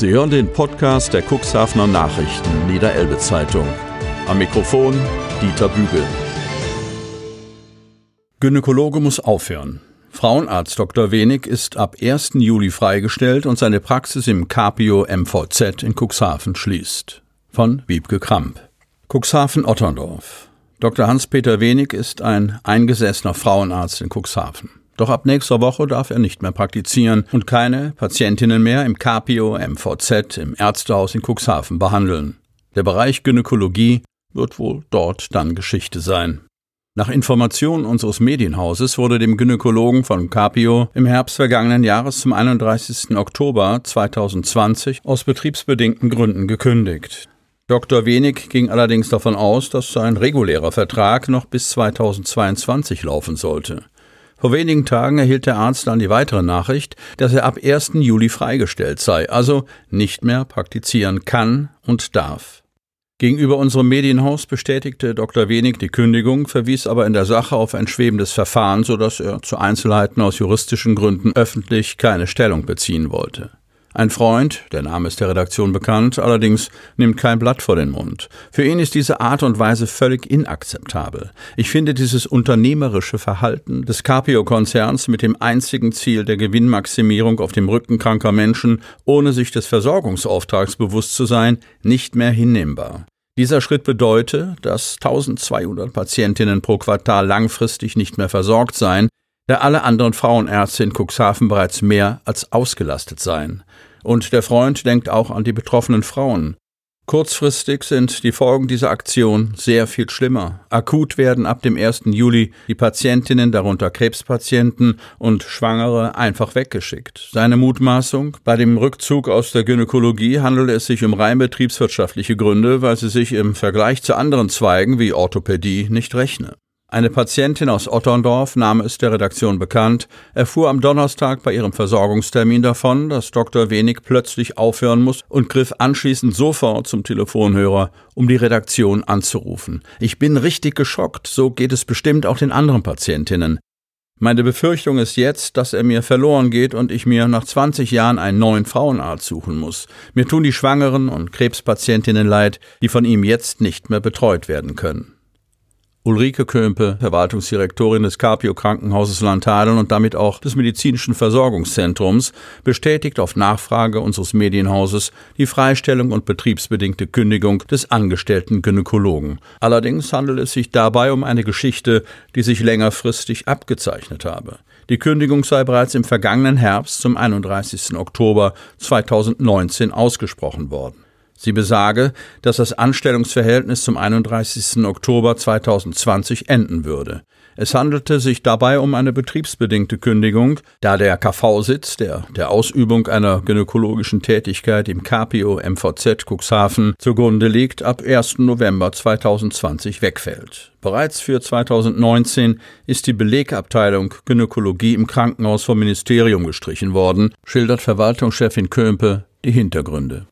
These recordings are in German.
Sie hören den Podcast der Cuxhavener Nachrichten Niederelbe Zeitung. Am Mikrofon Dieter Bügel. Gynäkologe muss aufhören. Frauenarzt Dr. Wenig ist ab 1. Juli freigestellt und seine Praxis im Capio MVZ in Cuxhaven schließt. Von Wiebke Kramp. Cuxhaven Otterndorf. Dr. Hans-Peter Wenig ist ein eingesessener Frauenarzt in Cuxhaven. Doch ab nächster Woche darf er nicht mehr praktizieren und keine Patientinnen mehr im Capio MVZ im Ärztehaus in Cuxhaven behandeln. Der Bereich Gynäkologie wird wohl dort dann Geschichte sein. Nach Informationen unseres Medienhauses wurde dem Gynäkologen von Capio im Herbst vergangenen Jahres zum 31. Oktober 2020 aus betriebsbedingten Gründen gekündigt. Dr. Wenig ging allerdings davon aus, dass sein regulärer Vertrag noch bis 2022 laufen sollte. Vor wenigen Tagen erhielt der Arzt dann die weitere Nachricht, dass er ab 1. Juli freigestellt sei, also nicht mehr praktizieren kann und darf. Gegenüber unserem Medienhaus bestätigte Dr. Wenig die Kündigung, verwies aber in der Sache auf ein schwebendes Verfahren, sodass er zu Einzelheiten aus juristischen Gründen öffentlich keine Stellung beziehen wollte. Ein Freund, der Name ist der Redaktion bekannt, allerdings nimmt kein Blatt vor den Mund. Für ihn ist diese Art und Weise völlig inakzeptabel. Ich finde dieses unternehmerische Verhalten des Capio-Konzerns mit dem einzigen Ziel der Gewinnmaximierung auf dem Rücken kranker Menschen, ohne sich des Versorgungsauftrags bewusst zu sein, nicht mehr hinnehmbar. Dieser Schritt bedeutet, dass 1200 Patientinnen pro Quartal langfristig nicht mehr versorgt seien, da alle anderen Frauenärzte in Cuxhaven bereits mehr als ausgelastet seien. Und der Freund denkt auch an die betroffenen Frauen. Kurzfristig sind die Folgen dieser Aktion sehr viel schlimmer. Akut werden ab dem 1. Juli die Patientinnen, darunter Krebspatienten und Schwangere, einfach weggeschickt. Seine Mutmaßung, bei dem Rückzug aus der Gynäkologie handele es sich um rein betriebswirtschaftliche Gründe, weil sie sich im Vergleich zu anderen Zweigen wie Orthopädie nicht rechne. Eine Patientin aus Otterndorf, Name ist der Redaktion bekannt, erfuhr am Donnerstag bei ihrem Versorgungstermin davon, dass Dr. Wenig plötzlich aufhören muss und griff anschließend sofort zum Telefonhörer, um die Redaktion anzurufen. Ich bin richtig geschockt, so geht es bestimmt auch den anderen Patientinnen. Meine Befürchtung ist jetzt, dass er mir verloren geht und ich mir nach 20 Jahren einen neuen Frauenarzt suchen muss. Mir tun die Schwangeren und Krebspatientinnen leid, die von ihm jetzt nicht mehr betreut werden können. Ulrike Kömpe, Verwaltungsdirektorin des Capio Krankenhauses Landhadeln und damit auch des medizinischen Versorgungszentrums, bestätigt auf Nachfrage unseres Medienhauses die Freistellung und betriebsbedingte Kündigung des angestellten Gynäkologen. Allerdings handelt es sich dabei um eine Geschichte, die sich längerfristig abgezeichnet habe. Die Kündigung sei bereits im vergangenen Herbst zum 31. Oktober 2019 ausgesprochen worden. Sie besage, dass das Anstellungsverhältnis zum 31. Oktober 2020 enden würde. Es handelte sich dabei um eine betriebsbedingte Kündigung, da der KV-Sitz, der der Ausübung einer gynäkologischen Tätigkeit im Capio MVZ Cuxhaven zugrunde liegt, ab 1. November 2020 wegfällt. Bereits für 2019 ist die Belegabteilung Gynäkologie im Krankenhaus vom Ministerium gestrichen worden, schildert Verwaltungschefin Kömpe die Hintergründe.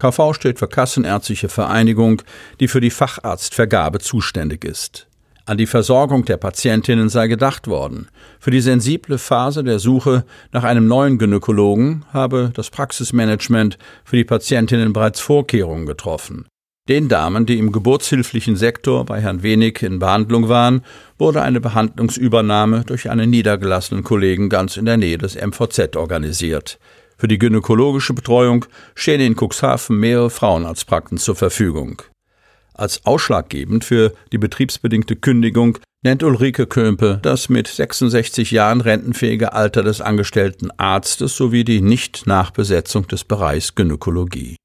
KV steht für Kassenärztliche Vereinigung, die für die Facharztvergabe zuständig ist. An die Versorgung der Patientinnen sei gedacht worden. Für die sensible Phase der Suche nach einem neuen Gynäkologen habe das Praxismanagement für die Patientinnen bereits Vorkehrungen getroffen. Den Damen, die im geburtshilflichen Sektor bei Herrn Wenig in Behandlung waren, wurde eine Behandlungsübernahme durch einen niedergelassenen Kollegen ganz in der Nähe des MVZ organisiert. Für die gynäkologische Betreuung stehen in Cuxhaven mehrere Frauenarztpraxen zur Verfügung. Als ausschlaggebend für die betriebsbedingte Kündigung nennt Ulrike Kömpe das mit 66 Jahren rentenfähige Alter des angestellten Arztes sowie die Nicht-Nachbesetzung des Bereichs Gynäkologie.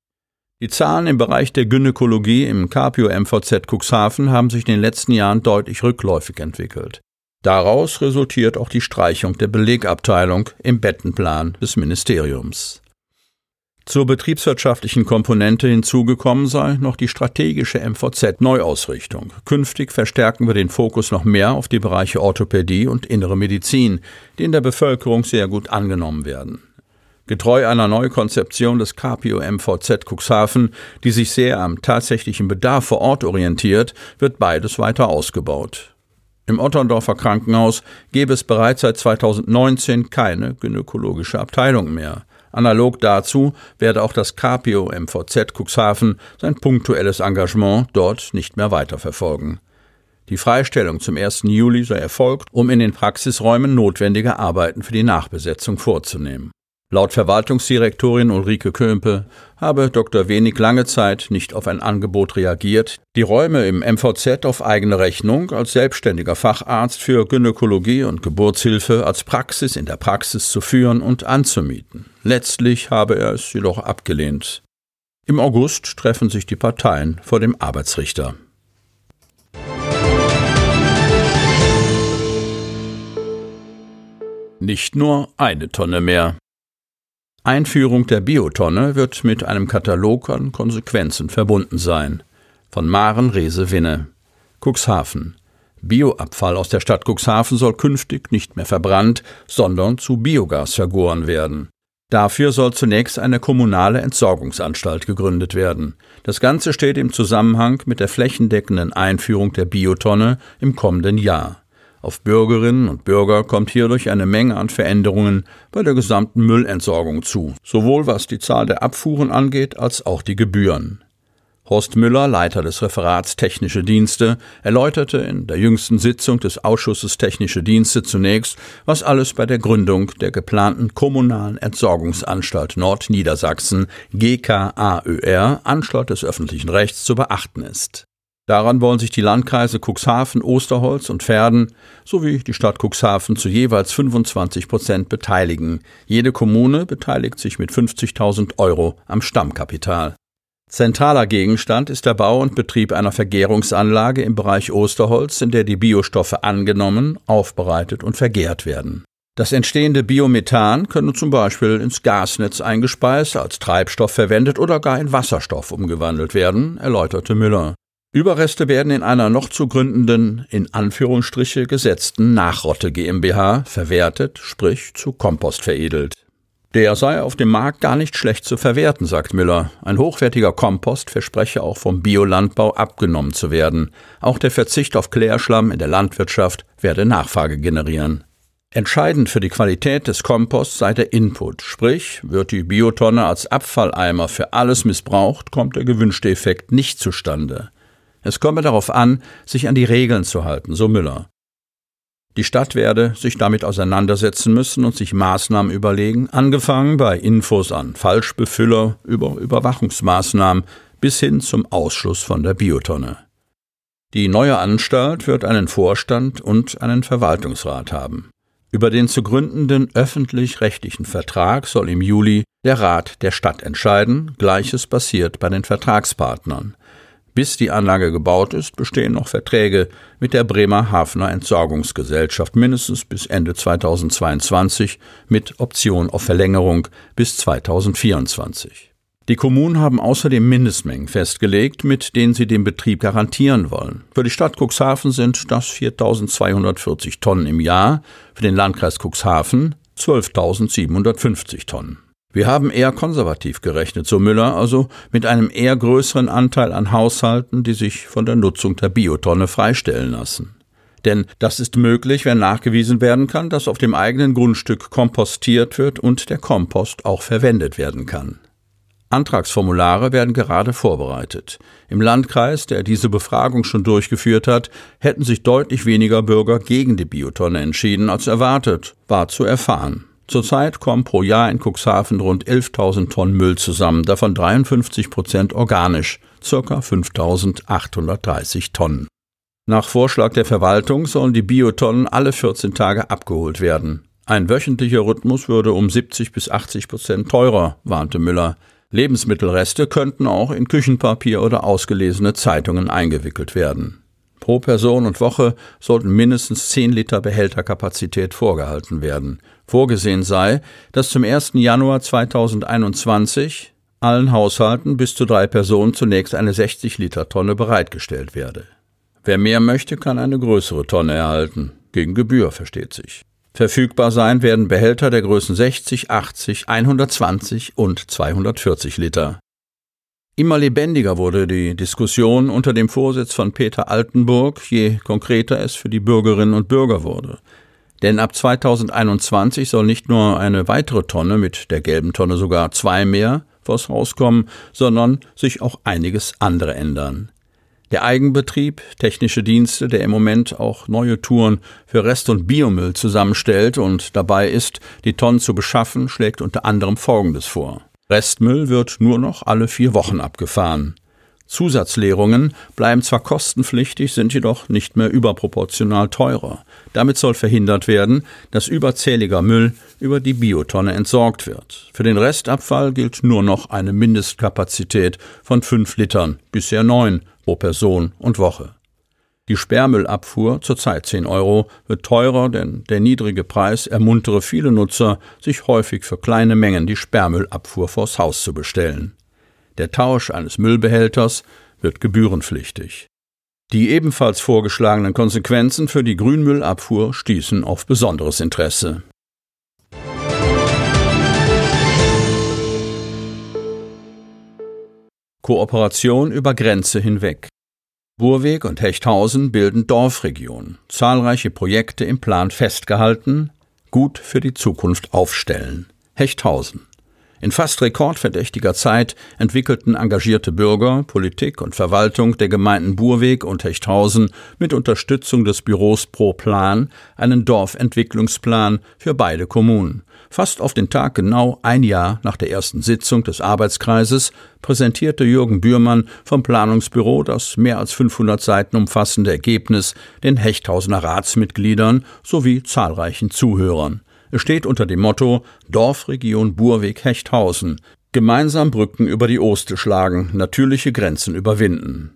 Die Zahlen im Bereich der Gynäkologie im Capio MVZ Cuxhaven haben sich in den letzten Jahren deutlich rückläufig entwickelt. Daraus resultiert auch die Streichung der Belegabteilung im Bettenplan des Ministeriums. Zur betriebswirtschaftlichen Komponente hinzugekommen sei noch die strategische MVZ-Neuausrichtung. Künftig verstärken wir den Fokus noch mehr auf die Bereiche Orthopädie und innere Medizin, die in der Bevölkerung sehr gut angenommen werden. Getreu einer Neukonzeption des Capio MVZ Cuxhaven, die sich sehr am tatsächlichen Bedarf vor Ort orientiert, wird beides weiter ausgebaut. Im Otterndorfer Krankenhaus gäbe es bereits seit 2019 keine gynäkologische Abteilung mehr. Analog dazu werde auch das Capio MVZ Cuxhaven sein punktuelles Engagement dort nicht mehr weiterverfolgen. Die Freistellung zum 1. Juli sei erfolgt, um in den Praxisräumen notwendige Arbeiten für die Nachbesetzung vorzunehmen. Laut Verwaltungsdirektorin Ulrike Kömpe habe Dr. Wenig lange Zeit nicht auf ein Angebot reagiert, die Räume im MVZ auf eigene Rechnung als selbstständiger Facharzt für Gynäkologie und Geburtshilfe als Praxis in der Praxis zu führen und anzumieten. Letztlich habe er es jedoch abgelehnt. Im August treffen sich die Parteien vor dem Arbeitsrichter. Nicht nur eine Tonne mehr. Einführung der Biotonne wird mit einem Katalog an Konsequenzen verbunden sein. Von Maren Rese Winne. Cuxhaven. Bioabfall aus der Stadt Cuxhaven soll künftig nicht mehr verbrannt, sondern zu Biogas vergoren werden. Dafür soll zunächst eine kommunale Entsorgungsanstalt gegründet werden. Das Ganze steht im Zusammenhang mit der flächendeckenden Einführung der Biotonne im kommenden Jahr. Auf Bürgerinnen und Bürger kommt hierdurch eine Menge an Veränderungen bei der gesamten Müllentsorgung zu, sowohl was die Zahl der Abfuhren angeht als auch die Gebühren. Horst Müller, Leiter des Referats Technische Dienste, erläuterte in der jüngsten Sitzung des Ausschusses Technische Dienste zunächst, was alles bei der Gründung der geplanten Kommunalen Entsorgungsanstalt Nordniedersachsen GKAÖR, Anstalt des öffentlichen Rechts, zu beachten ist. Daran wollen sich die Landkreise Cuxhaven, Osterholz und Verden sowie die Stadt Cuxhaven zu jeweils 25 Prozent beteiligen. Jede Kommune beteiligt sich mit 50.000 Euro am Stammkapital. Zentraler Gegenstand ist der Bau und Betrieb einer Vergärungsanlage im Bereich Osterholz, in der die Biostoffe angenommen, aufbereitet und vergärt werden. Das entstehende Biomethan könne zum Beispiel ins Gasnetz eingespeist, als Treibstoff verwendet oder gar in Wasserstoff umgewandelt werden, erläuterte Müller. Überreste werden in einer noch zu gründenden, in Anführungsstriche gesetzten Nachrotte GmbH verwertet, sprich zu Kompost veredelt. Der sei auf dem Markt gar nicht schlecht zu verwerten, sagt Müller. Ein hochwertiger Kompost verspreche auch vom Biolandbau abgenommen zu werden. Auch der Verzicht auf Klärschlamm in der Landwirtschaft werde Nachfrage generieren. Entscheidend für die Qualität des Komposts sei der Input, sprich, wird die Biotonne als Abfalleimer für alles missbraucht, kommt der gewünschte Effekt nicht zustande. Es komme darauf an, sich an die Regeln zu halten, so Müller. Die Stadt werde sich damit auseinandersetzen müssen und sich Maßnahmen überlegen, angefangen bei Infos an Falschbefüller über Überwachungsmaßnahmen bis hin zum Ausschluss von der Biotonne. Die neue Anstalt wird einen Vorstand und einen Verwaltungsrat haben. Über den zu gründenden öffentlich-rechtlichen Vertrag soll im Juli der Rat der Stadt entscheiden, gleiches passiert bei den Vertragspartnern. Bis die Anlage gebaut ist, bestehen noch Verträge mit der Bremer Hafner Entsorgungsgesellschaft mindestens bis Ende 2022 mit Option auf Verlängerung bis 2024. Die Kommunen haben außerdem Mindestmengen festgelegt, mit denen sie den Betrieb garantieren wollen. Für die Stadt Cuxhaven sind das 4.240 Tonnen im Jahr, für den Landkreis Cuxhaven 12.750 Tonnen. Wir haben eher konservativ gerechnet, so Müller, also mit einem eher größeren Anteil an Haushalten, die sich von der Nutzung der Biotonne freistellen lassen. Denn das ist möglich, wenn nachgewiesen werden kann, dass auf dem eigenen Grundstück kompostiert wird und der Kompost auch verwendet werden kann. Antragsformulare werden gerade vorbereitet. Im Landkreis, der diese Befragung schon durchgeführt hat, hätten sich deutlich weniger Bürger gegen die Biotonne entschieden als erwartet, war zu erfahren. Zurzeit kommen pro Jahr in Cuxhaven rund 11.000 Tonnen Müll zusammen, davon 53 Prozent organisch, ca. 5.830 Tonnen. Nach Vorschlag der Verwaltung sollen die Biotonnen alle 14 Tage abgeholt werden. Ein wöchentlicher Rhythmus würde um 70 bis 80 Prozent teurer, warnte Müller. Lebensmittelreste könnten auch in Küchenpapier oder ausgelesene Zeitungen eingewickelt werden. Pro Person und Woche sollten mindestens 10 Liter Behälterkapazität vorgehalten werden. Vorgesehen sei, dass zum 1. Januar 2021 allen Haushalten bis zu drei Personen zunächst eine 60 Liter Tonne bereitgestellt werde. Wer mehr möchte, kann eine größere Tonne erhalten. Gegen Gebühr, versteht sich. Verfügbar sein werden Behälter der Größen 60, 80, 120 und 240 Liter. Immer lebendiger wurde die Diskussion unter dem Vorsitz von Peter Altenburg, je konkreter es für die Bürgerinnen und Bürger wurde. Denn ab 2021 soll nicht nur eine weitere Tonne, mit der gelben Tonne sogar zwei mehr, vors Haus kommen, sondern sich auch einiges andere ändern. Der Eigenbetrieb, technische Dienste, der im Moment auch neue Touren für Rest- und Biomüll zusammenstellt und dabei ist, die Tonnen zu beschaffen, schlägt unter anderem Folgendes vor. Restmüll wird nur noch alle vier Wochen abgefahren. Zusatzleerungen bleiben zwar kostenpflichtig, sind jedoch nicht mehr überproportional teurer. Damit soll verhindert werden, dass überzähliger Müll über die Biotonne entsorgt wird. Für den Restabfall gilt nur noch eine Mindestkapazität von fünf Litern, bisher neun pro Person und Woche. Die Sperrmüllabfuhr, zurzeit 10 Euro, wird teurer, denn der niedrige Preis ermuntere viele Nutzer, sich häufig für kleine Mengen die Sperrmüllabfuhr vors Haus zu bestellen. Der Tausch eines Müllbehälters wird gebührenpflichtig. Die ebenfalls vorgeschlagenen Konsequenzen für die Grünmüllabfuhr stießen auf besonderes Interesse. Kooperation über Grenze hinweg. Burweg und Hechthausen bilden Dorfregion. Zahlreiche Projekte im Plan festgehalten, gut für die Zukunft aufstellen. Hechthausen. In fast rekordverdächtiger Zeit entwickelten engagierte Bürger, Politik und Verwaltung der Gemeinden Burweg und Hechthausen mit Unterstützung des Büros Pro Plan einen Dorfentwicklungsplan für beide Kommunen. Fast auf den Tag genau ein Jahr nach der ersten Sitzung des Arbeitskreises präsentierte Jürgen Bührmann vom Planungsbüro das mehr als 500 Seiten umfassende Ergebnis den Hechthausener Ratsmitgliedern sowie zahlreichen Zuhörern. Es steht unter dem Motto Dorfregion Burweg-Hechthausen. Gemeinsam Brücken über die Oste schlagen, natürliche Grenzen überwinden.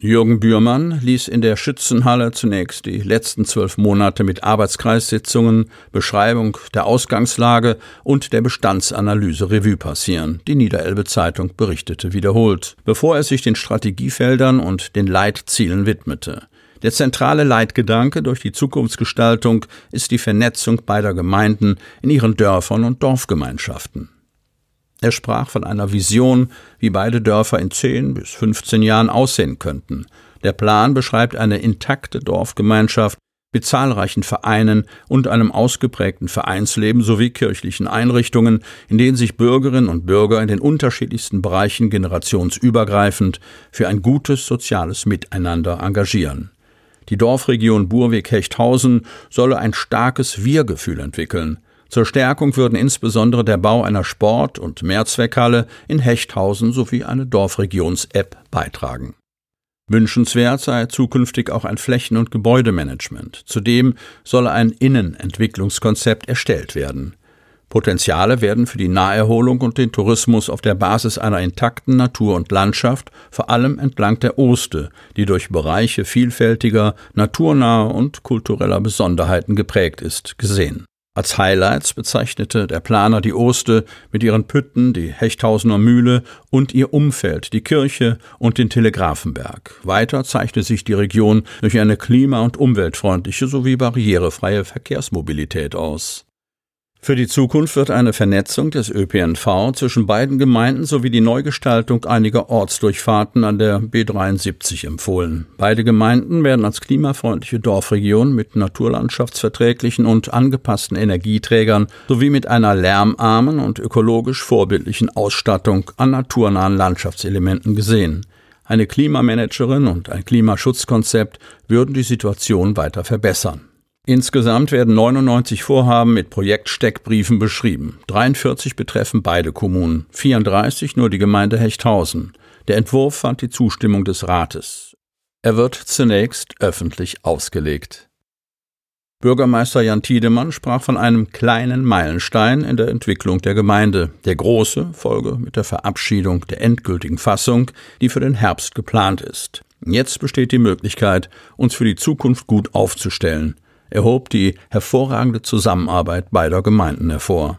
Jürgen Bührmann ließ in der Schützenhalle zunächst die letzten zwölf Monate mit Arbeitskreissitzungen, Beschreibung der Ausgangslage und der Bestandsanalyse Revue passieren. Die Niederelbe Zeitung berichtete wiederholt, bevor er sich den Strategiefeldern und den Leitzielen widmete. Der zentrale Leitgedanke durch die Zukunftsgestaltung ist die Vernetzung beider Gemeinden in ihren Dörfern und Dorfgemeinschaften. Er sprach von einer Vision, wie beide Dörfer in 10 bis 15 Jahren aussehen könnten. Der Plan beschreibt eine intakte Dorfgemeinschaft mit zahlreichen Vereinen und einem ausgeprägten Vereinsleben sowie kirchlichen Einrichtungen, in denen sich Bürgerinnen und Bürger in den unterschiedlichsten Bereichen generationsübergreifend für ein gutes soziales Miteinander engagieren. Die Dorfregion Burweg-Hechthausen solle ein starkes Wir-Gefühl entwickeln. Zur Stärkung würden insbesondere der Bau einer Sport- und Mehrzweckhalle in Hechthausen sowie eine Dorfregions-App beitragen. Wünschenswert sei zukünftig auch ein Flächen- und Gebäudemanagement. Zudem solle ein Innenentwicklungskonzept erstellt werden. Potenziale werden für die Naherholung und den Tourismus auf der Basis einer intakten Natur und Landschaft, vor allem entlang der Oste, die durch Bereiche vielfältiger, naturnaher und kultureller Besonderheiten geprägt ist, gesehen. Als Highlights bezeichnete der Planer die Oste mit ihren Pütten, die Hechthausener Mühle und ihr Umfeld, die Kirche und den Telegrafenberg. Weiter zeichnete sich die Region durch eine klima- und umweltfreundliche sowie barrierefreie Verkehrsmobilität aus. Für die Zukunft wird eine Vernetzung des ÖPNV zwischen beiden Gemeinden sowie die Neugestaltung einiger Ortsdurchfahrten an der B73 empfohlen. Beide Gemeinden werden als klimafreundliche Dorfregion mit naturlandschaftsverträglichen und angepassten Energieträgern sowie mit einer lärmarmen und ökologisch vorbildlichen Ausstattung an naturnahen Landschaftselementen gesehen. Eine Klimamanagerin und ein Klimaschutzkonzept würden die Situation weiter verbessern. Insgesamt werden 99 Vorhaben mit Projektsteckbriefen beschrieben. 43 betreffen beide Kommunen, 34 nur die Gemeinde Hechthausen. Der Entwurf fand die Zustimmung des Rates. Er wird zunächst öffentlich ausgelegt. Bürgermeister Jan Tiedemann sprach von einem kleinen Meilenstein in der Entwicklung der Gemeinde. Der große Folge mit der Verabschiedung der endgültigen Fassung, die für den Herbst geplant ist. Jetzt besteht die Möglichkeit, uns für die Zukunft gut aufzustellen – er hob die hervorragende Zusammenarbeit beider Gemeinden hervor.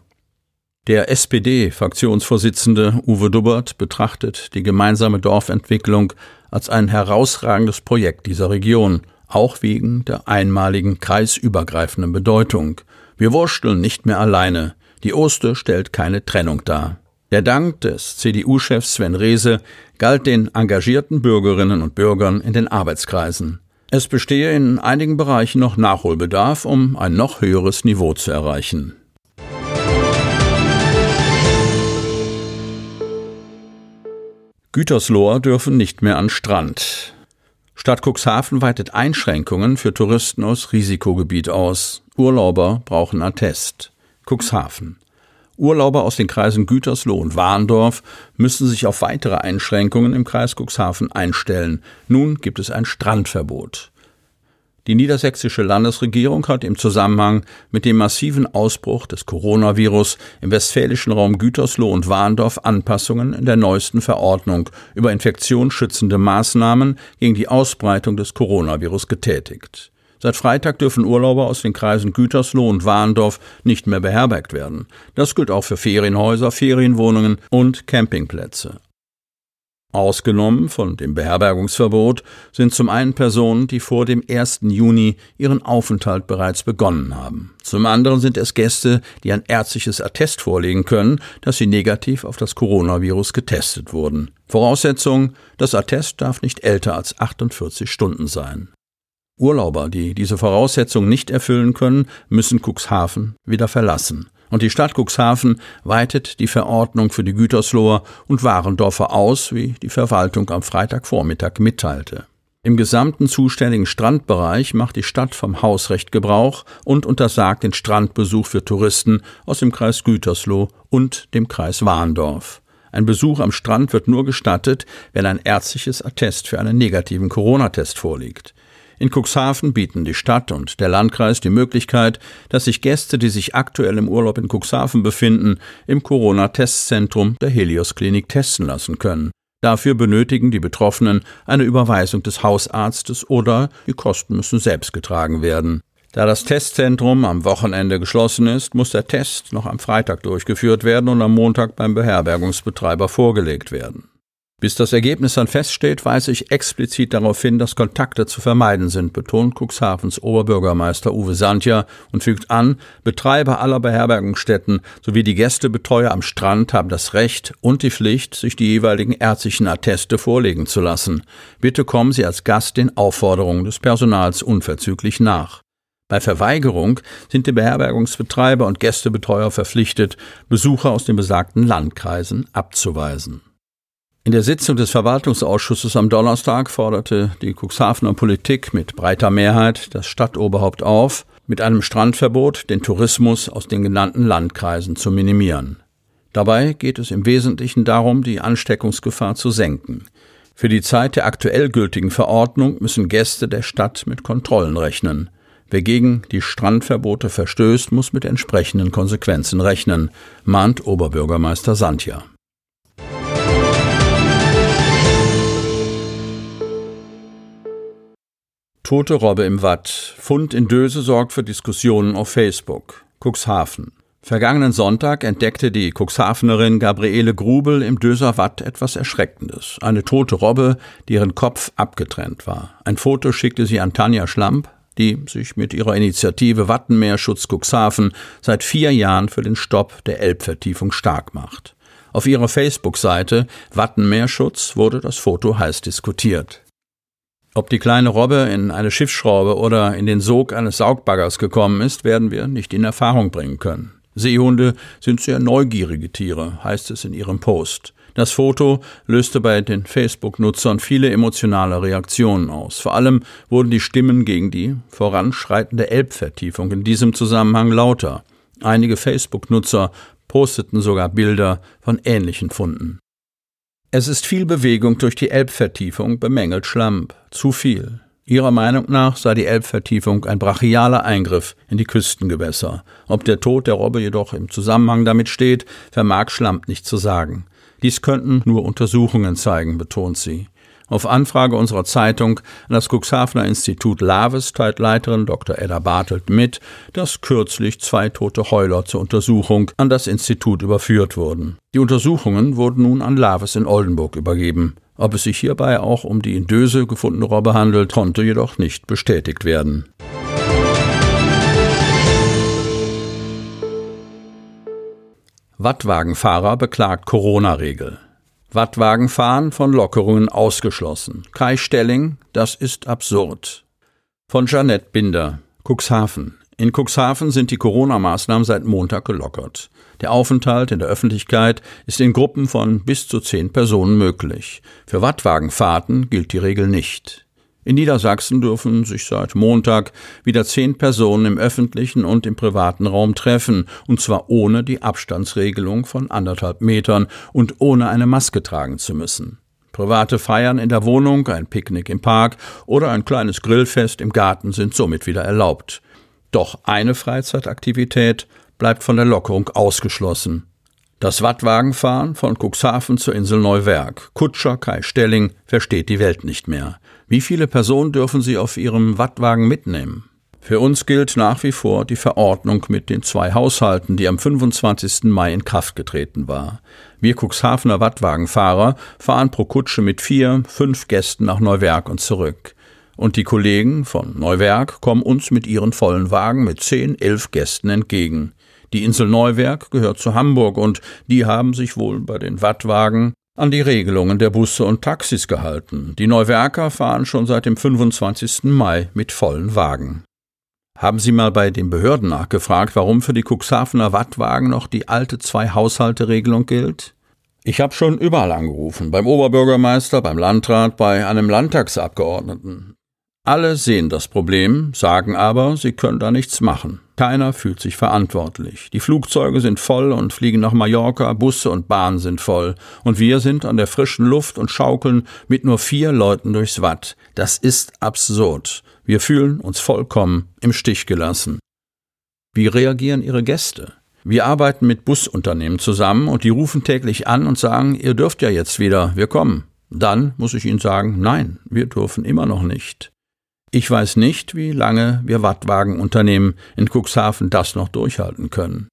Der SPD-Fraktionsvorsitzende Uwe Dubbert betrachtet die gemeinsame Dorfentwicklung als ein herausragendes Projekt dieser Region, auch wegen der einmaligen kreisübergreifenden Bedeutung. Wir wursteln nicht mehr alleine. Die Oste stellt keine Trennung dar. Der Dank des CDU-Chefs Sven Rehse galt den engagierten Bürgerinnen und Bürgern in den Arbeitskreisen. Es bestehe in einigen Bereichen noch Nachholbedarf, um ein noch höheres Niveau zu erreichen. Gütersloher dürfen nicht mehr an Strand. Stadt Cuxhaven weitet Einschränkungen für Touristen aus Risikogebiet aus. Urlauber brauchen Attest. Cuxhaven. Urlauber aus den Kreisen Gütersloh und Warndorf müssen sich auf weitere Einschränkungen im Kreis Cuxhaven einstellen. Nun gibt es ein Strandverbot. Die niedersächsische Landesregierung hat im Zusammenhang mit dem massiven Ausbruch des Coronavirus im westfälischen Raum Gütersloh und Warndorf Anpassungen in der neuesten Verordnung über infektionsschützende Maßnahmen gegen die Ausbreitung des Coronavirus getätigt. Seit Freitag dürfen Urlauber aus den Kreisen Gütersloh und Warndorf nicht mehr beherbergt werden. Das gilt auch für Ferienhäuser, Ferienwohnungen und Campingplätze. Ausgenommen von dem Beherbergungsverbot sind zum einen Personen, die vor dem 1. Juni ihren Aufenthalt bereits begonnen haben. Zum anderen sind es Gäste, die ein ärztliches Attest vorlegen können, dass sie negativ auf das Coronavirus getestet wurden. Voraussetzung, das Attest darf nicht älter als 48 Stunden sein. Urlauber, die diese Voraussetzung nicht erfüllen können, müssen Cuxhaven wieder verlassen und die Stadt Cuxhaven weitet die Verordnung für die Gütersloher und Warendorfer aus, wie die Verwaltung am Freitagvormittag mitteilte. Im gesamten zuständigen Strandbereich macht die Stadt vom Hausrecht Gebrauch und untersagt den Strandbesuch für Touristen aus dem Kreis Gütersloh und dem Kreis Warndorf. Ein Besuch am Strand wird nur gestattet, wenn ein ärztliches Attest für einen negativen Corona-Test vorliegt. In Cuxhaven bieten die Stadt und der Landkreis die Möglichkeit, dass sich Gäste, die sich aktuell im Urlaub in Cuxhaven befinden, im Corona-Testzentrum der Helios Klinik testen lassen können. Dafür benötigen die Betroffenen eine Überweisung des Hausarztes oder die Kosten müssen selbst getragen werden. Da das Testzentrum am Wochenende geschlossen ist, muss der Test noch am Freitag durchgeführt werden und am Montag beim Beherbergungsbetreiber vorgelegt werden. Bis das Ergebnis dann feststeht, weise ich explizit darauf hin, dass Kontakte zu vermeiden sind, betont Cuxhavens Oberbürgermeister Uwe Sandja und fügt an, Betreiber aller Beherbergungsstätten sowie die Gästebetreuer am Strand haben das Recht und die Pflicht, sich die jeweiligen ärztlichen Atteste vorlegen zu lassen. Bitte kommen Sie als Gast den Aufforderungen des Personals unverzüglich nach. Bei Verweigerung sind die Beherbergungsbetreiber und Gästebetreuer verpflichtet, Besucher aus den besagten Landkreisen abzuweisen. In der Sitzung des Verwaltungsausschusses am Donnerstag forderte die Cuxhavener Politik mit breiter Mehrheit das Stadtoberhaupt auf, mit einem Strandverbot den Tourismus aus den genannten Landkreisen zu minimieren. Dabei geht es im Wesentlichen darum, die Ansteckungsgefahr zu senken. Für die Zeit der aktuell gültigen Verordnung müssen Gäste der Stadt mit Kontrollen rechnen. Wer gegen die Strandverbote verstößt, muss mit entsprechenden Konsequenzen rechnen, mahnt Oberbürgermeister Santja. Tote Robbe im Watt. Fund in Döse sorgt für Diskussionen auf Facebook. Cuxhaven. Vergangenen Sonntag entdeckte die Cuxhavenerin Gabriele Grubel im Döser Watt etwas Erschreckendes. Eine tote Robbe, deren Kopf abgetrennt war. Ein Foto schickte sie an Tanja Schlamp, die sich mit ihrer Initiative Wattenmeerschutz Cuxhaven seit vier Jahren für den Stopp der Elbvertiefung stark macht. Auf ihrer Facebook-Seite Wattenmeerschutz wurde das Foto heiß diskutiert. Ob die kleine Robbe in eine Schiffsschraube oder in den Sog eines Saugbaggers gekommen ist, werden wir nicht in Erfahrung bringen können. Seehunde sind sehr neugierige Tiere, heißt es in ihrem Post. Das Foto löste bei den Facebook-Nutzern viele emotionale Reaktionen aus. Vor allem wurden die Stimmen gegen die voranschreitende Elbvertiefung in diesem Zusammenhang lauter. Einige Facebook-Nutzer posteten sogar Bilder von ähnlichen Funden. Es ist viel Bewegung durch die Elbvertiefung, bemängelt Schlamp. Zu viel. Ihrer Meinung nach sei die Elbvertiefung ein brachialer Eingriff in die Küstengewässer. Ob der Tod der Robbe jedoch im Zusammenhang damit steht, vermag Schlamp nicht zu sagen. Dies könnten nur Untersuchungen zeigen, betont sie. Auf Anfrage unserer Zeitung an das Cuxhavener Institut Laves teilt Leiterin Dr. Edda Bartelt mit, dass kürzlich zwei tote Heuler zur Untersuchung an das Institut überführt wurden. Die Untersuchungen wurden nun an Laves in Oldenburg übergeben. Ob es sich hierbei auch um die in Döse gefundene Robbe handelt, konnte jedoch nicht bestätigt werden. Wattwagenfahrer beklagt Corona-Regel. Wattwagenfahren von Lockerungen ausgeschlossen. Kai Stelling, das ist absurd. Von Janette Binder, Cuxhaven. In Cuxhaven sind die Corona-Maßnahmen seit Montag gelockert. Der Aufenthalt in der Öffentlichkeit ist in Gruppen von bis zu zehn Personen möglich. Für Wattwagenfahrten gilt die Regel nicht. In Niedersachsen dürfen sich seit Montag wieder zehn Personen im öffentlichen und im privaten Raum treffen, und zwar ohne die Abstandsregelung von anderthalb Metern und ohne eine Maske tragen zu müssen. Private Feiern in der Wohnung, ein Picknick im Park oder ein kleines Grillfest im Garten sind somit wieder erlaubt. Doch eine Freizeitaktivität bleibt von der Lockerung ausgeschlossen. Das Wattwagenfahren von Cuxhaven zur Insel Neuwerk. Kutscher Kai Stelling versteht die Welt nicht mehr. Wie viele Personen dürfen Sie auf Ihrem Wattwagen mitnehmen? Für uns gilt nach wie vor die Verordnung mit den zwei Haushalten, die am 25. Mai in Kraft getreten war. Wir Cuxhavener Wattwagenfahrer fahren pro Kutsche mit vier, fünf Gästen nach Neuwerk und zurück. Und die Kollegen von Neuwerk kommen uns mit ihren vollen Wagen mit zehn, elf Gästen entgegen. Die Insel Neuwerk gehört zu Hamburg und die haben sich wohl bei den Wattwagen an die Regelungen der Busse und Taxis gehalten. Die Neuwerker fahren schon seit dem 25. Mai mit vollen Wagen. Haben Sie mal bei den Behörden nachgefragt, warum für die Cuxhavener Wattwagen noch die alte Zwei-Haushalte-Regelung gilt? Ich habe schon überall angerufen, beim Oberbürgermeister, beim Landrat, bei einem Landtagsabgeordneten. Alle sehen das Problem, sagen aber, sie können da nichts machen. Keiner fühlt sich verantwortlich. Die Flugzeuge sind voll und fliegen nach Mallorca, Busse und Bahnen sind voll. Und wir sind an der frischen Luft und schaukeln mit nur vier Leuten durchs Watt. Das ist absurd. Wir fühlen uns vollkommen im Stich gelassen. Wie reagieren Ihre Gäste? Wir arbeiten mit Busunternehmen zusammen und die rufen täglich an und sagen, ihr dürft ja jetzt wieder, wir kommen. Dann muss ich ihnen sagen, nein, wir dürfen immer noch nicht. Ich weiß nicht, wie lange wir Wattwagenunternehmen in Cuxhaven das noch durchhalten können.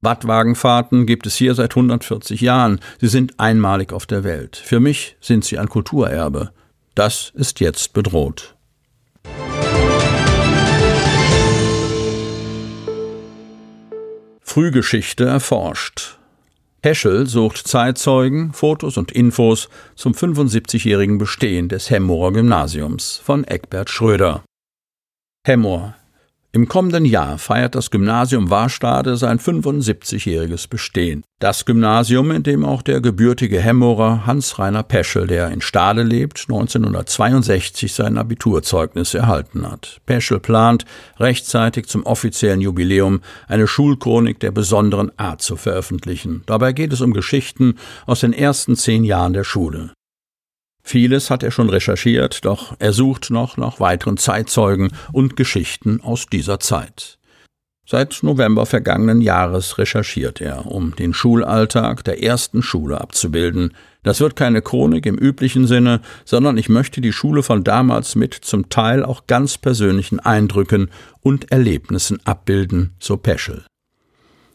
Wattwagenfahrten gibt es hier seit 140 Jahren. Sie sind einmalig auf der Welt. Für mich sind sie ein Kulturerbe. Das ist jetzt bedroht. Frühgeschichte erforscht. Heschel sucht Zeitzeugen, Fotos und Infos zum 75-jährigen Bestehen des Hemmorer Gymnasiums von Eckbert Schröder. Hemmoor im kommenden Jahr feiert das Gymnasium Warstade sein 75-jähriges Bestehen. Das Gymnasium, in dem auch der gebürtige Hemmerer Hans-Rainer Peschel, der in Stade lebt, 1962 sein Abiturzeugnis erhalten hat. Peschel plant, rechtzeitig zum offiziellen Jubiläum eine Schulchronik der besonderen Art zu veröffentlichen. Dabei geht es um Geschichten aus den ersten zehn Jahren der Schule. Vieles hat er schon recherchiert, doch er sucht noch nach weiteren Zeitzeugen und Geschichten aus dieser Zeit. Seit November vergangenen Jahres recherchiert er, um den Schulalltag der ersten Schule abzubilden. Das wird keine Chronik im üblichen Sinne, sondern ich möchte die Schule von damals mit zum Teil auch ganz persönlichen Eindrücken und Erlebnissen abbilden, so Peschel.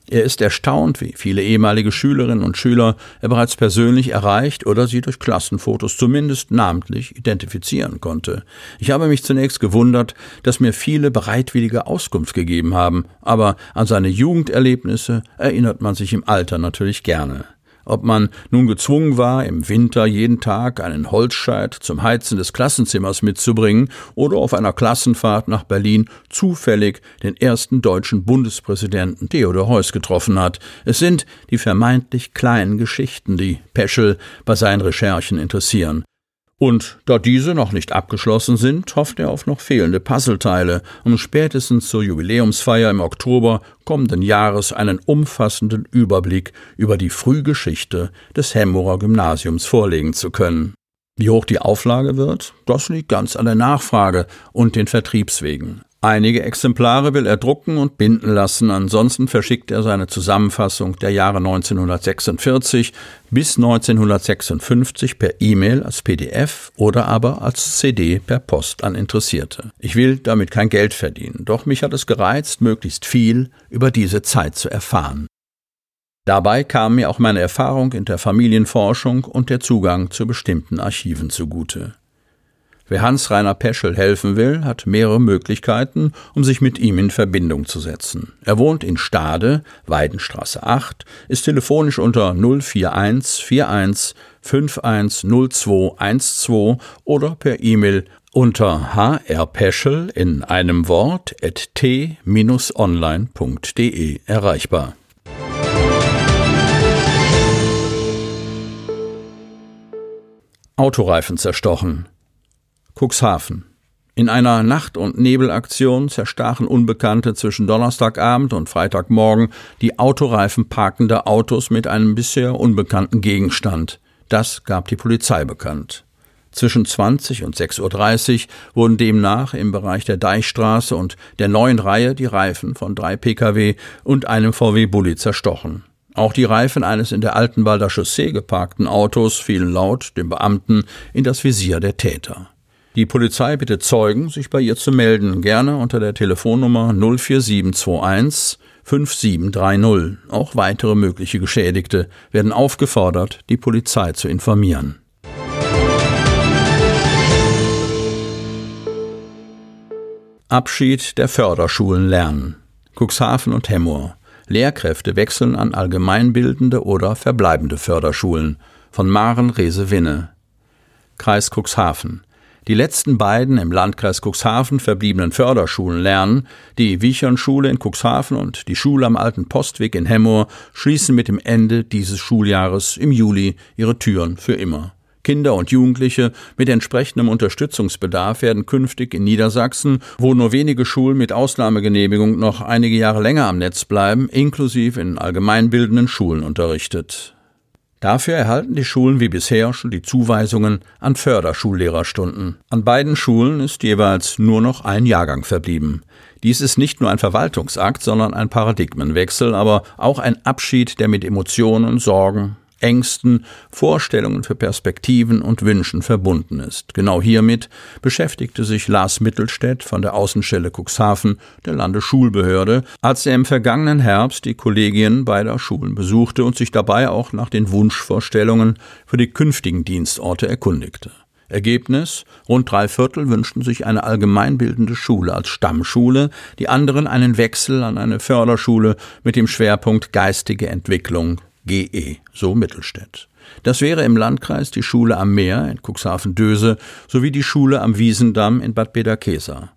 Er ist erstaunt, wie viele ehemalige Schülerinnen und Schüler er bereits persönlich erreicht oder sie durch Klassenfotos zumindest namentlich identifizieren konnte. Ich habe mich zunächst gewundert, dass mir viele bereitwillige Auskunft gegeben haben, aber an seine Jugenderlebnisse erinnert man sich im Alter natürlich gerne. Ob man nun gezwungen war, im Winter jeden Tag einen Holzscheit zum Heizen des Klassenzimmers mitzubringen oder auf einer Klassenfahrt nach Berlin zufällig den ersten deutschen Bundespräsidenten Theodor Heuss getroffen hat. Es sind die vermeintlich kleinen Geschichten, die Peschel bei seinen Recherchen interessieren. Und da diese noch nicht abgeschlossen sind, hofft er auf noch fehlende Puzzleteile, um spätestens zur Jubiläumsfeier im Oktober kommenden Jahres einen umfassenden Überblick über die Frühgeschichte des Hemmerer Gymnasiums vorlegen zu können. Wie hoch die Auflage wird, das liegt ganz an der Nachfrage und den Vertriebswegen. Einige Exemplare will er drucken und binden lassen, ansonsten verschickt er seine Zusammenfassung der Jahre 1946 bis 1956 per E-Mail als PDF oder aber als CD per Post an Interessierte. Ich will damit kein Geld verdienen, doch mich hat es gereizt, möglichst viel über diese Zeit zu erfahren. Dabei kam mir auch meine Erfahrung in der Familienforschung und der Zugang zu bestimmten Archiven zugute. Wer Hans-Rainer Peschel helfen will, hat mehrere Möglichkeiten, um sich mit ihm in Verbindung zu setzen. Er wohnt in Stade, Weidenstraße 8, ist telefonisch unter 041 41 510212 oder per E-Mail unter hrpeschel in einem Wort at t-online.de erreichbar. Autoreifen zerstochen. Cuxhaven. In einer Nacht- und Nebelaktion zerstachen Unbekannte zwischen Donnerstagabend und Freitagmorgen die Autoreifen parkender Autos mit einem bisher unbekannten Gegenstand. Das gab die Polizei bekannt. Zwischen 20 und 6.30 Uhr wurden demnach im Bereich der Deichstraße und der neuen Reihe die Reifen von drei Pkw und einem VW Bulli zerstochen. Auch die Reifen eines in der Altenwalder Chaussee geparkten Autos fielen laut dem Beamten in das Visier der Täter. Die Polizei bittet Zeugen, sich bei ihr zu melden, gerne unter der Telefonnummer 04721 5730. Auch weitere mögliche Geschädigte werden aufgefordert, die Polizei zu informieren. Abschied der Förderschulen lernen. Cuxhaven und Hemmoor. Lehrkräfte wechseln an allgemeinbildende oder verbleibende Förderschulen. Von Maren Rese-Winne. Kreis Cuxhaven. Die letzten beiden im Landkreis Cuxhaven verbliebenen Förderschulen lernen, die Wiechernschule in Cuxhaven und die Schule am Alten Postweg in Hemmoor, schließen mit dem Ende dieses Schuljahres im Juli ihre Türen für immer. Kinder und Jugendliche mit entsprechendem Unterstützungsbedarf werden künftig in Niedersachsen, wo nur wenige Schulen mit Ausnahmegenehmigung noch einige Jahre länger am Netz bleiben, inklusive in allgemeinbildenden Schulen unterrichtet. Dafür erhalten die Schulen wie bisher schon die Zuweisungen an Förderschullehrerstunden. An beiden Schulen ist jeweils nur noch ein Jahrgang verblieben. Dies ist nicht nur ein Verwaltungsakt, sondern ein Paradigmenwechsel, aber auch ein Abschied, der mit Emotionen, Sorgen, Ängsten, Vorstellungen für Perspektiven und Wünschen verbunden ist. Genau hiermit beschäftigte sich Lars Mittelstädt von der Außenstelle Cuxhaven der Landesschulbehörde, als er im vergangenen Herbst die Kollegien beider Schulen besuchte und sich dabei auch nach den Wunschvorstellungen für die künftigen Dienstorte erkundigte. Ergebnis: Rund drei Viertel wünschten sich eine allgemeinbildende Schule als Stammschule, die anderen einen Wechsel an eine Förderschule mit dem Schwerpunkt geistige Entwicklung GE, so Mittelstädt. Das wäre im Landkreis die Schule am Meer in Cuxhaven-Döse sowie die Schule am Wiesendamm in Bad Bederkesa.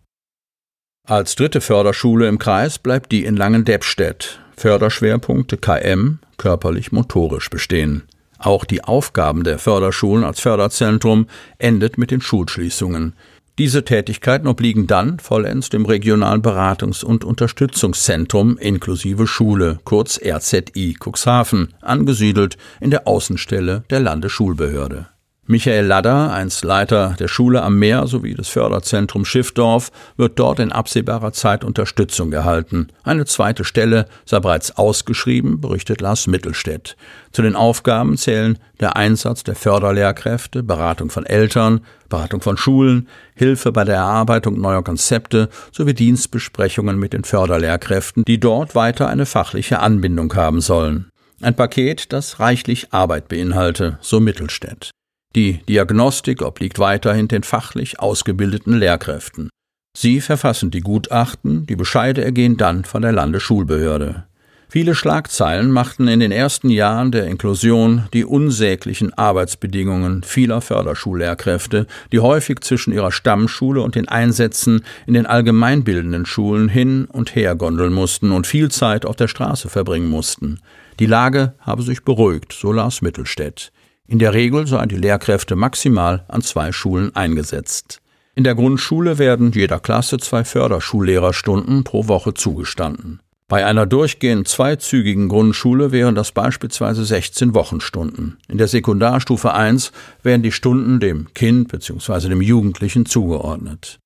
Als dritte Förderschule im Kreis bleibt die in Langendeppstedt. Förderschwerpunkte KM, körperlich-motorisch bestehen. Auch die Aufgaben der Förderschulen als Förderzentrum endet mit den Schulschließungen. Diese Tätigkeiten obliegen dann vollends dem Regionalen Beratungs- und Unterstützungszentrum inklusive Schule, kurz RZI Cuxhaven, angesiedelt in der Außenstelle der Landesschulbehörde. Michael Ladder, einst Leiter der Schule am Meer sowie des Förderzentrums Schiffdorf, wird dort in absehbarer Zeit Unterstützung erhalten. Eine zweite Stelle sei bereits ausgeschrieben, berichtet Lars Mittelstädt. Zu den Aufgaben zählen der Einsatz der Förderlehrkräfte, Beratung von Eltern, Beratung von Schulen, Hilfe bei der Erarbeitung neuer Konzepte sowie Dienstbesprechungen mit den Förderlehrkräften, die dort weiter eine fachliche Anbindung haben sollen. Ein Paket, das reichlich Arbeit beinhalte, so Mittelstädt. Die Diagnostik obliegt weiterhin den fachlich ausgebildeten Lehrkräften. Sie verfassen die Gutachten, die Bescheide ergehen dann von der Landesschulbehörde. Viele Schlagzeilen machten in den ersten Jahren der Inklusion die unsäglichen Arbeitsbedingungen vieler Förderschullehrkräfte, die häufig zwischen ihrer Stammschule und den Einsätzen in den allgemeinbildenden Schulen hin und her gondeln mussten und viel Zeit auf der Straße verbringen mussten. Die Lage habe sich beruhigt, so Lars Mittelstädt. In der Regel seien die Lehrkräfte maximal an zwei Schulen eingesetzt. In der Grundschule werden jeder Klasse zwei Förderschullehrerstunden pro Woche zugestanden. Bei einer durchgehend zweizügigen Grundschule wären das beispielsweise 16 Wochenstunden. In der Sekundarstufe 1 werden die Stunden dem Kind bzw. dem Jugendlichen zugeordnet.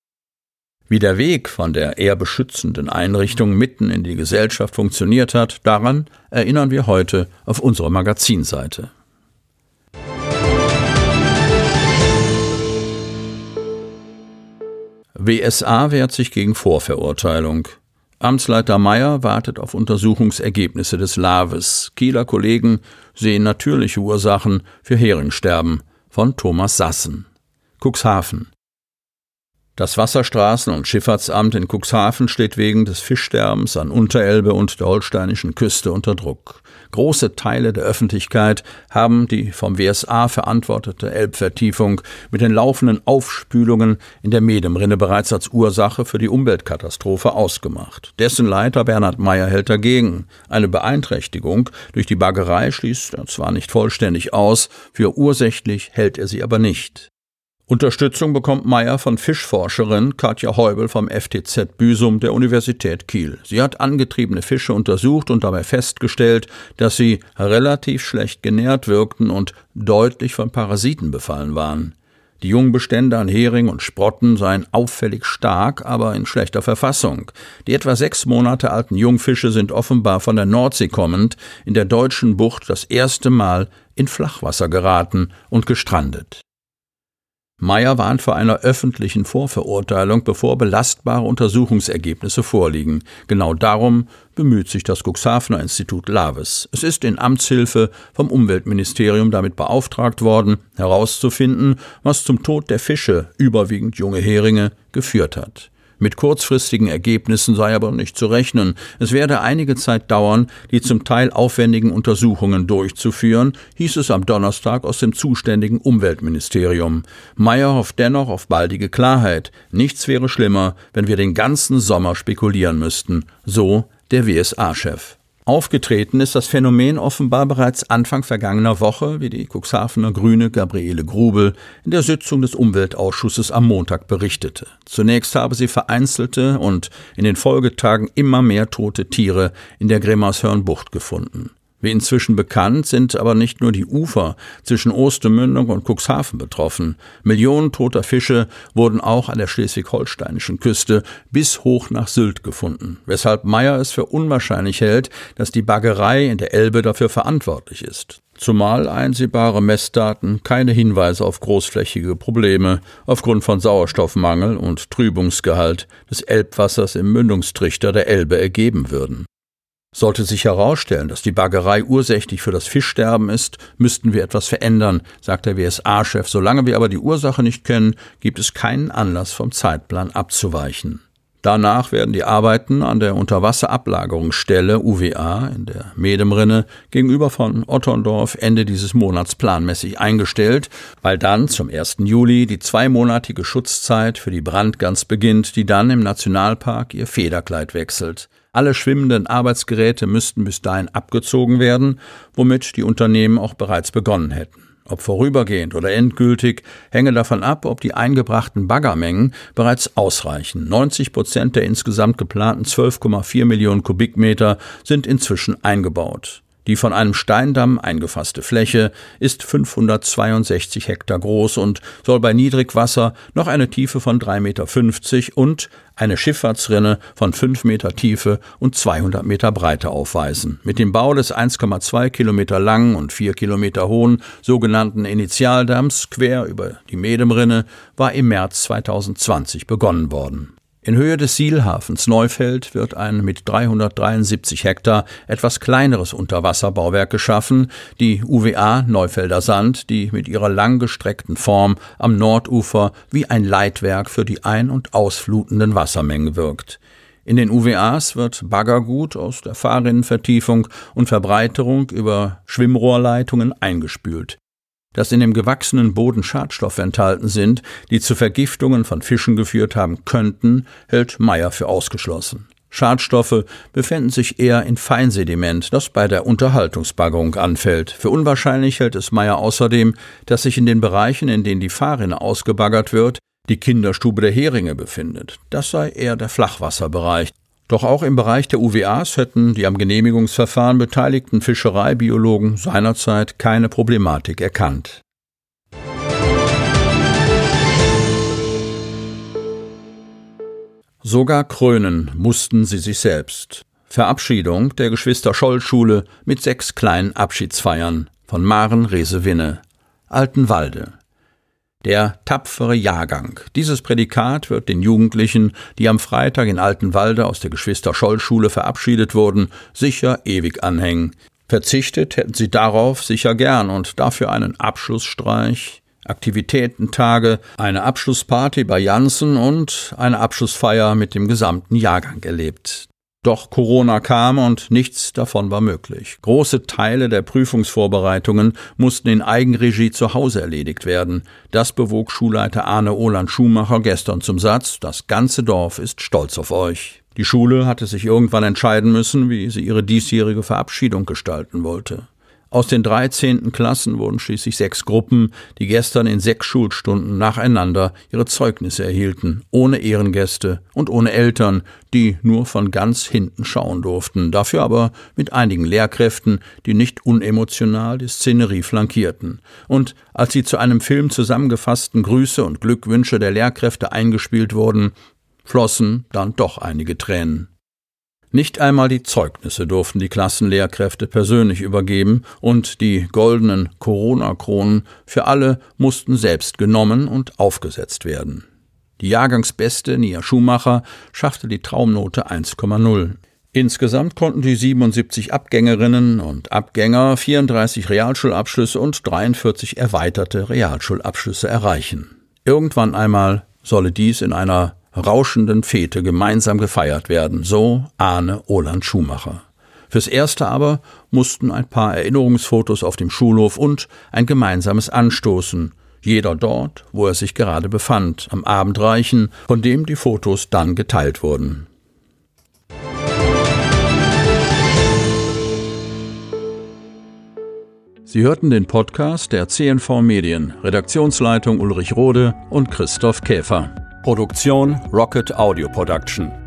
Wie der Weg von der eher beschützenden Einrichtung mitten in die Gesellschaft funktioniert hat, daran erinnern wir heute auf unserer Magazinseite. WSA wehrt sich gegen Vorverurteilung. Amtsleiter Meyer wartet auf Untersuchungsergebnisse des Laves. Kieler Kollegen sehen natürliche Ursachen für Heringsterben von Thomas Sassen. Cuxhaven. Das Wasserstraßen- und Schifffahrtsamt in Cuxhaven steht wegen des Fischsterbens an Unterelbe und der holsteinischen Küste unter Druck. Große Teile der Öffentlichkeit haben die vom WSA verantwortete Elbvertiefung mit den laufenden Aufspülungen in der Medemrinne bereits als Ursache für die Umweltkatastrophe ausgemacht. Dessen Leiter Bernhard Meyer hält dagegen. Eine Beeinträchtigung durch die Baggerei schließt er zwar nicht vollständig aus, für ursächlich hält er sie aber nicht. Unterstützung bekommt Meyer von Fischforscherin Katja Heubel vom FTZ Büsum der Universität Kiel. Sie hat angetriebene Fische untersucht und dabei festgestellt, dass sie relativ schlecht genährt wirkten und deutlich von Parasiten befallen waren. Die Jungbestände an Hering und Sprotten seien auffällig stark, aber in schlechter Verfassung. Die etwa sechs Monate alten Jungfische sind offenbar von der Nordsee kommend in der deutschen Bucht das erste Mal in Flachwasser geraten und gestrandet. Meyer warnt vor einer öffentlichen Vorverurteilung, bevor belastbare Untersuchungsergebnisse vorliegen. Genau darum bemüht sich das Cuxhavener Institut Laves. Es ist in Amtshilfe vom Umweltministerium damit beauftragt worden, herauszufinden, was zum Tod der Fische, überwiegend junge Heringe, geführt hat. Mit kurzfristigen Ergebnissen sei aber nicht zu rechnen. Es werde einige Zeit dauern, die zum Teil aufwendigen Untersuchungen durchzuführen, hieß es am Donnerstag aus dem zuständigen Umweltministerium. Meyer hofft dennoch auf baldige Klarheit. Nichts wäre schlimmer, wenn wir den ganzen Sommer spekulieren müssten. So der WSA-Chef. Aufgetreten ist das Phänomen offenbar bereits Anfang vergangener Woche, wie die Cuxhavener Grüne Gabriele Grubel in der Sitzung des Umweltausschusses am Montag berichtete. Zunächst habe sie vereinzelte und in den Folgetagen immer mehr tote Tiere in der Grimmershörnbucht gefunden. Wie inzwischen bekannt, sind aber nicht nur die Ufer zwischen Ostermündung und Cuxhaven betroffen. Millionen toter Fische wurden auch an der schleswig-holsteinischen Küste bis hoch nach Sylt gefunden, weshalb Meyer es für unwahrscheinlich hält, dass die Baggerei in der Elbe dafür verantwortlich ist. Zumal einsehbare Messdaten keine Hinweise auf großflächige Probleme aufgrund von Sauerstoffmangel und Trübungsgehalt des Elbwassers im Mündungstrichter der Elbe ergeben würden. Sollte sich herausstellen, dass die Baggerei ursächlich für das Fischsterben ist, müssten wir etwas verändern, sagt der WSA-Chef. Solange wir aber die Ursache nicht kennen, gibt es keinen Anlass vom Zeitplan abzuweichen. Danach werden die Arbeiten an der Unterwasserablagerungsstelle UWA in der Medemrinne gegenüber von Otterndorf Ende dieses Monats planmäßig eingestellt, weil dann zum 1. Juli die zweimonatige Schutzzeit für die Brandgans beginnt, die dann im Nationalpark ihr Federkleid wechselt. Alle schwimmenden Arbeitsgeräte müssten bis dahin abgezogen werden, womit die Unternehmen auch bereits begonnen hätten. Ob vorübergehend oder endgültig, hänge davon ab, ob die eingebrachten Baggermengen bereits ausreichen. 90 Prozent der insgesamt geplanten 12,4 Millionen Kubikmeter sind inzwischen eingebaut. Die von einem Steindamm eingefasste Fläche ist 562 Hektar groß und soll bei Niedrigwasser noch eine Tiefe von 3,50 Meter und eine Schifffahrtsrinne von 5 Meter Tiefe und 200 Meter Breite aufweisen. Mit dem Bau des 1,2 Kilometer langen und 4 Kilometer hohen sogenannten Initialdamms quer über die Medemrinne war im März 2020 begonnen worden. In Höhe des Sielhafens Neufeld wird ein mit 373 Hektar etwas kleineres Unterwasserbauwerk geschaffen, die UWA Neufelder Sand, die mit ihrer langgestreckten Form am Nordufer wie ein Leitwerk für die ein- und ausflutenden Wassermengen wirkt. In den UWAs wird Baggergut aus der Fahrrinnenvertiefung und Verbreiterung über Schwimmrohrleitungen eingespült dass in dem gewachsenen Boden Schadstoffe enthalten sind, die zu Vergiftungen von Fischen geführt haben könnten, hält Meyer für ausgeschlossen. Schadstoffe befinden sich eher in Feinsediment, das bei der Unterhaltungsbaggerung anfällt. Für unwahrscheinlich hält es Meyer außerdem, dass sich in den Bereichen, in denen die Fahrrinne ausgebaggert wird, die Kinderstube der Heringe befindet. Das sei eher der Flachwasserbereich, doch auch im Bereich der UWAs hätten die am Genehmigungsverfahren beteiligten Fischereibiologen seinerzeit keine Problematik erkannt. Sogar krönen mussten sie sich selbst. Verabschiedung der Geschwister Scholl Schule mit sechs kleinen Abschiedsfeiern von Maren Resewinne, Altenwalde. Der tapfere Jahrgang. Dieses Prädikat wird den Jugendlichen, die am Freitag in Altenwalde aus der Geschwister-Scholl-Schule verabschiedet wurden, sicher ewig anhängen. Verzichtet hätten sie darauf sicher gern und dafür einen Abschlussstreich Aktivitätentage, eine Abschlussparty bei Janssen und eine Abschlussfeier mit dem gesamten Jahrgang erlebt. Doch Corona kam und nichts davon war möglich. Große Teile der Prüfungsvorbereitungen mussten in Eigenregie zu Hause erledigt werden. Das bewog Schulleiter Arne Oland Schumacher gestern zum Satz, das ganze Dorf ist stolz auf euch. Die Schule hatte sich irgendwann entscheiden müssen, wie sie ihre diesjährige Verabschiedung gestalten wollte. Aus den 13. Klassen wurden schließlich sechs Gruppen, die gestern in sechs Schulstunden nacheinander ihre Zeugnisse erhielten, ohne Ehrengäste und ohne Eltern, die nur von ganz hinten schauen durften, dafür aber mit einigen Lehrkräften, die nicht unemotional die Szenerie flankierten. Und als sie zu einem Film zusammengefassten Grüße und Glückwünsche der Lehrkräfte eingespielt wurden, flossen dann doch einige Tränen. Nicht einmal die Zeugnisse durften die Klassenlehrkräfte persönlich übergeben und die goldenen Corona-Kronen für alle mussten selbst genommen und aufgesetzt werden. Die Jahrgangsbeste Nia Schumacher schaffte die Traumnote 1,0. Insgesamt konnten die 77 Abgängerinnen und Abgänger 34 Realschulabschlüsse und 43 erweiterte Realschulabschlüsse erreichen. Irgendwann einmal solle dies in einer rauschenden Fete gemeinsam gefeiert werden, so Arne Oland Schumacher. Fürs Erste aber mussten ein paar Erinnerungsfotos auf dem Schulhof und ein gemeinsames Anstoßen, jeder dort, wo er sich gerade befand, am Abend reichen, von dem die Fotos dann geteilt wurden. Sie hörten den Podcast der CNV Medien, Redaktionsleitung Ulrich Rode und Christoph Käfer. Produktion Rocket Audio Production.